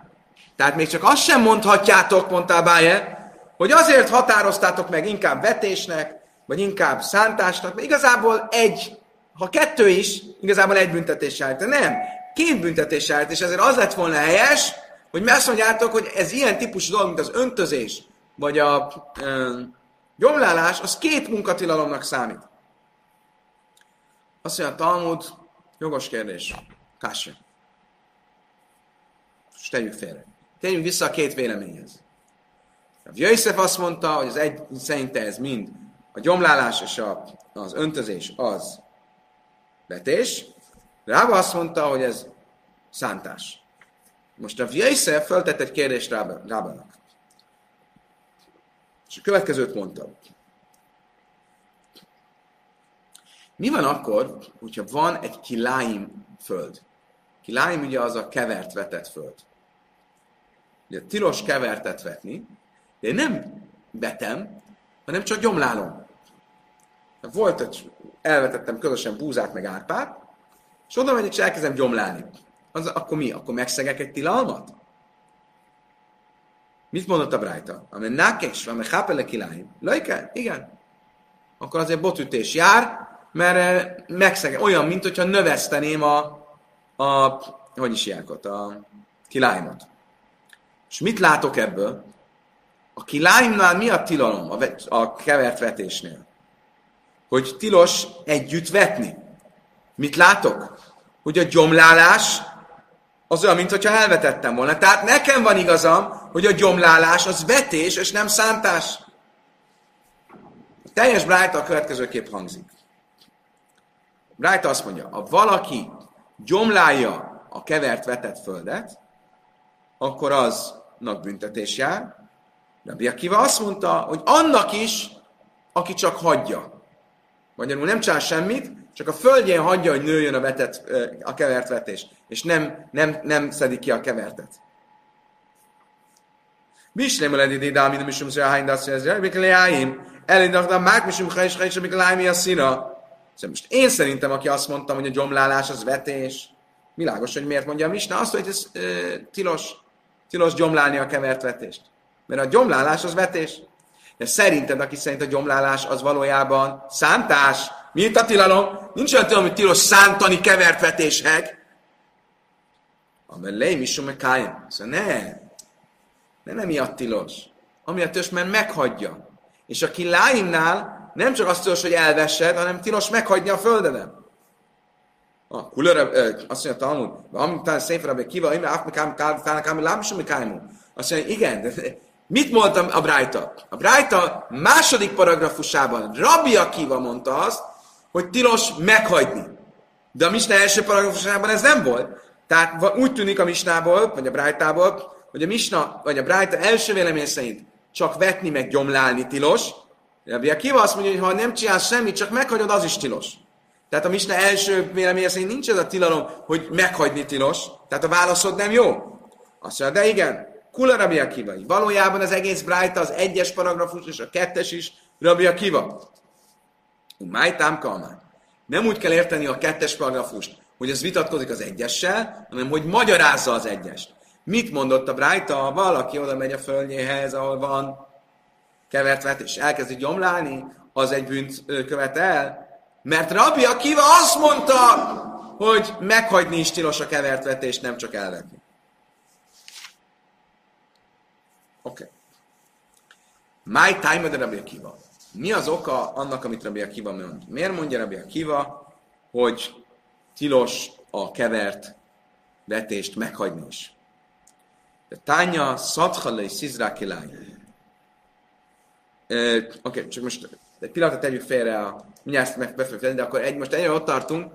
Tehát még csak azt sem mondhatjátok, mondta Báje, hogy azért határoztátok meg inkább vetésnek, vagy inkább szántásnak, mert igazából egy, ha kettő is, igazából egy büntetés járt. De nem, két büntetés járt, és ezért az lett volna helyes, hogy mi azt mondjátok, hogy ez ilyen típusú dolog, mint az öntözés, vagy a e, gyomlálás, az két munkatilalomnak számít. Azt mondja, a Talmud, jogos kérdés. Kásja. És tegyük félre. Tegyünk vissza a két véleményhez. A Jöjszef azt mondta, hogy az egy szerinte ez mind a gyomlálás és a, az öntözés az vetés. Rába azt mondta, hogy ez szántás. Most a Jöjszef föltett egy kérdést Rábának. És a következőt mondta. Mi van akkor, hogyha van egy kiláim föld? Kiláim ugye az a kevert vetett föld. Ugye tilos kevertet vetni, de én nem vetem, hanem csak gyomlálom. Volt, hogy elvetettem közösen búzát meg árpát, és oda megyek, és elkezdem gyomlálni. Az, akkor mi? Akkor megszegek egy tilalmat? Mit mondott a Brájta? Ami nákes, ami hápele kiláim. Lajka? Igen. Akkor azért botütés jár, mert eh, megszegem. Olyan, mint hogyha növeszteném a, a hogy is ilyenkot, a kiláimot. És mit látok ebből? A kiláimnál mi a tilalom a, a kevert vetésnél? Hogy tilos együtt vetni. Mit látok? Hogy a gyomlálás az olyan, mintha elvetettem volna. Tehát nekem van igazam, hogy a gyomlálás az vetés, és nem szántás. A teljes Brájta a következőképp hangzik. Brájta azt mondja, ha valaki gyomlálja a kevert vetett földet, akkor aznak büntetés jár, Rabbi Akiva azt mondta, hogy annak is, aki csak hagyja. Magyarul nem csinál semmit, csak a földjén hagyja, hogy nőjön a, vetett, a kevert vetés, és nem, nem, nem szedik ki a kevertet. Bislem a ledi dámi, nem is um szia hány dasz, ez mikor leáim, elindak, de mák misum hajs hajs, amikor lájmi a szína. Szóval most én szerintem, aki azt mondtam, hogy a gyomlálás az vetés, világos, hogy miért mondja a Misna azt, hogy ez ö, tilos, tilos gyomlálni a kevert vetést. Mert a gyomlálás az vetés. De szerinted, aki szerint a gyomlálás az valójában szántás, mint a tilalom, nincs olyan tilalom, hogy tilos szántani kevert vetéshek. Amelé, mi meg kájem. Szóval ne, ne nem miatt tilos. Amiatt tilos, mert meghagyja. És aki láimnál nem csak azt tilos, hogy elvessed, hanem tilos meghagyni a földeden. A kulőre, azt mondja Talmud, amit szépen rabbi kiva, imre, afmikám, kálnakám, lámsum, Azt mondja, igen, Mit mondtam a Brájta? A Brájta második paragrafusában Rabbi Akiva mondta azt, hogy tilos meghagyni. De a Misna első paragrafusában ez nem volt. Tehát úgy tűnik a Misnából, vagy a Brájtából, hogy a Misna, vagy a Brájta első vélemény szerint csak vetni meg gyomlálni tilos. Rabbi Akiva azt mondja, hogy ha nem csinálsz semmit, csak meghagyod, az is tilos. Tehát a Misna első vélemény szerint nincs ez a tilalom, hogy meghagyni tilos. Tehát a válaszod nem jó. Azt mondja, de igen, Kula Rabbi Akivai. Valójában az egész Brájta, az egyes paragrafus és a kettes is Rabbi Akiva. Májtám kalmán. Nem úgy kell érteni a kettes paragrafust, hogy ez vitatkozik az egyessel, hanem hogy magyarázza az egyest. Mit mondott a Brájta, ha valaki oda megy a földjéhez, ahol van kevertvet, és elkezdi gyomlálni, az egy bűnt követel? Mert Rabbi Akiva azt mondta, hogy meghagyni is tilos a kevert vetést, nem csak elvetni. Oké. Okay. My time de Rabbi Akiva. Mi az oka annak, amit Rabbi Akiva mond? Miért mondja Rabbi Akiva, hogy tilos a kevert vetést meghagyni is? De tánya szadhalai szizrá kilány. Oké, okay, csak most egy pillanatot tegyük félre a mindjárt ezt befejezni, de akkor egy, most egyre ott tartunk,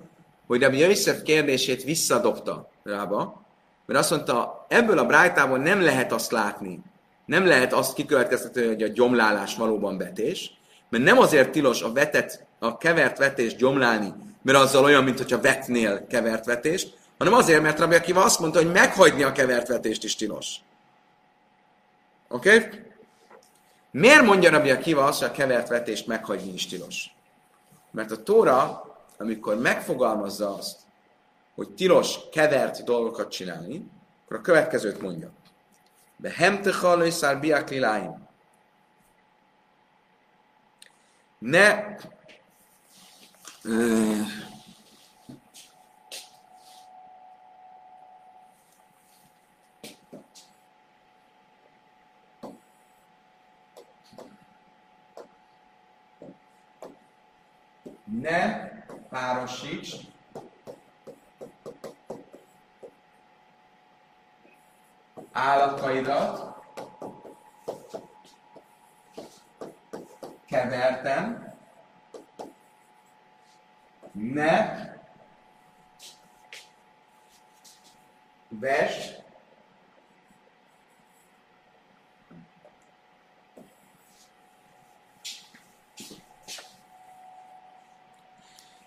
hogy Rabbi Yosef kérdését visszadobta rába, mert azt mondta, ebből a brájtából nem lehet azt látni, nem lehet azt kikövetkeztetni, hogy a gyomlálás valóban vetés, mert nem azért tilos a vetet, a kevert vetést gyomlálni, mert azzal olyan, mintha vetnél kevert vetést, hanem azért, mert Rabbi Akiva azt mondta, hogy meghagyni a kevert vetést is tilos. Oké? Okay? Miért mondja Rabbi Akiva azt, hogy a kevert vetést meghagyni is tilos? Mert a Tóra, amikor megfogalmazza azt, hogy tilos kevert dolgokat csinálni, akkor a következőt mondja. De hemtechal és biak liláim. Ne ne párosíts állataidat kevertem, ne ves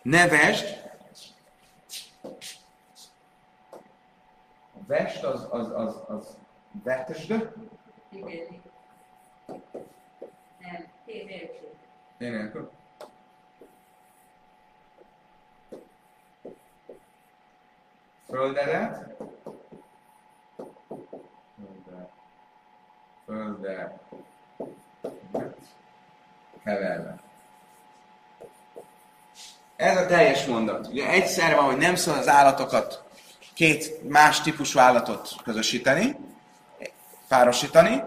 nevest, a vest az, az, az, az vetesd. T nélkül. T nélkül. Földedet. Földe. Földe. Keverve. Ez a teljes mondat. Ugye egyszer van, hogy nem szól az állatokat, két más típusú állatot közösíteni, párosítani,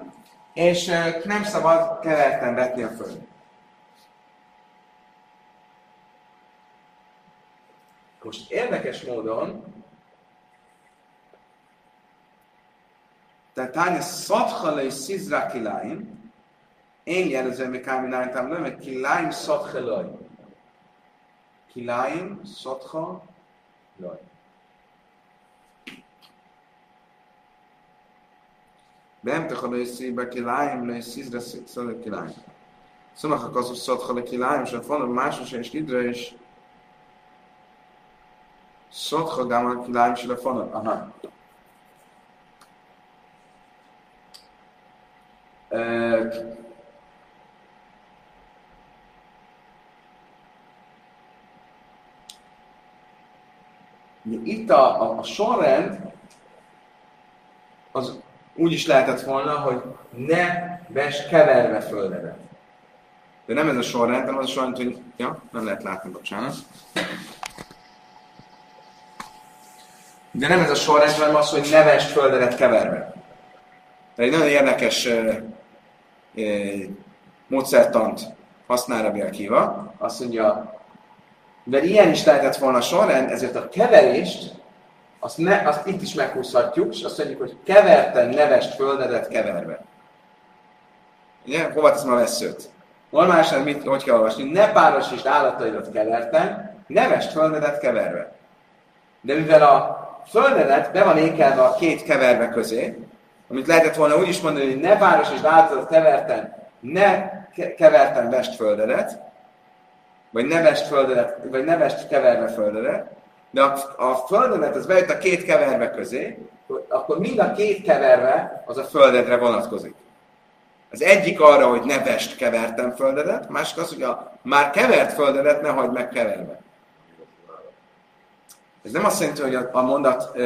és nem szabad keverten vetni a föld. Most érdekes módon, tehát tánya és szizra kiláim, én jelzem, mi kámi nájtám, nem, kiláim szathalai. Kiláim szathalai. באמצע לא יסי בכליים, לא יסיז לסוד הכליים. סומך הכוס סותך לכליים, שאפון משהו שיש נדרש, סותך גם הכליים של הפון. אהה. Uh, Itt a, a, a sorrend az úgy is lehetett volna, hogy ne ves keverve földedet. De nem ez a sorrend, hanem az a sorrend, hogy... Ja, nem lehet látni, bocsánat. De nem ez a sorrend, hanem az, hogy ne vest földedet keverve. De egy nagyon érdekes uh, uh, módszertant használ Rabbi Akiva. Azt mondja, mivel ilyen is lehetett volna sorrend, ezért a keverést, azt, ne, azt itt is meghúzhatjuk, és azt mondjuk, hogy keverten nevest földedet keverve. Ugye? Hova teszem a veszőt? Normálisan mit, hogy kell olvasni? Ne párosítsd állataidat keverten, nevest földedet keverve. De mivel a földedet be van ékelve a két keverve közé, amit lehetett volna úgy is mondani, hogy ne párosítsd állataidat keverten, ne keverten vest földedet, vagy nevest földelet, vagy nevest keverve földelet, de a, a földelet az bejött a két keverve közé, akkor mind a két keverve az a földedre vonatkozik. Az egyik arra, hogy nevest kevertem földedet, másik az, hogy a már kevert földedet ne hagyd meg keverve. Ez nem azt jelenti, hogy a, a mondat,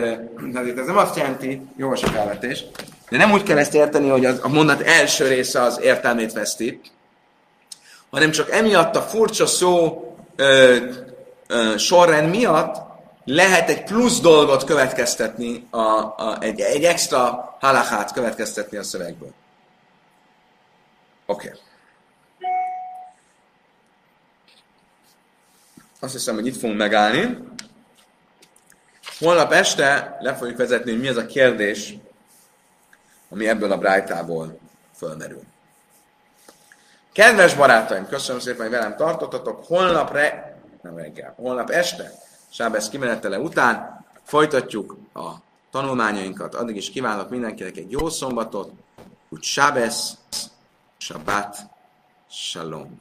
ez nem azt jelenti, jó a elvetés, de nem úgy kell ezt érteni, hogy a, a mondat első része az értelmét veszti, hanem csak emiatt a furcsa szó ö, ö, sorrend miatt lehet egy plusz dolgot következtetni, a, a, egy, egy extra halachát következtetni a szövegből. Oké. Okay. Azt hiszem, hogy itt fogunk megállni. Holnap este le fogjuk vezetni, hogy mi az a kérdés, ami ebből a brájtából fölmerül. Kedves barátaim, köszönöm szépen, hogy velem tartottatok. Holnap re... nem reggel, holnap este, Sábesz kimenetele után folytatjuk a tanulmányainkat. Addig is kívánok mindenkinek egy jó szombatot, úgy Sábesz, Shabbat, Shalom.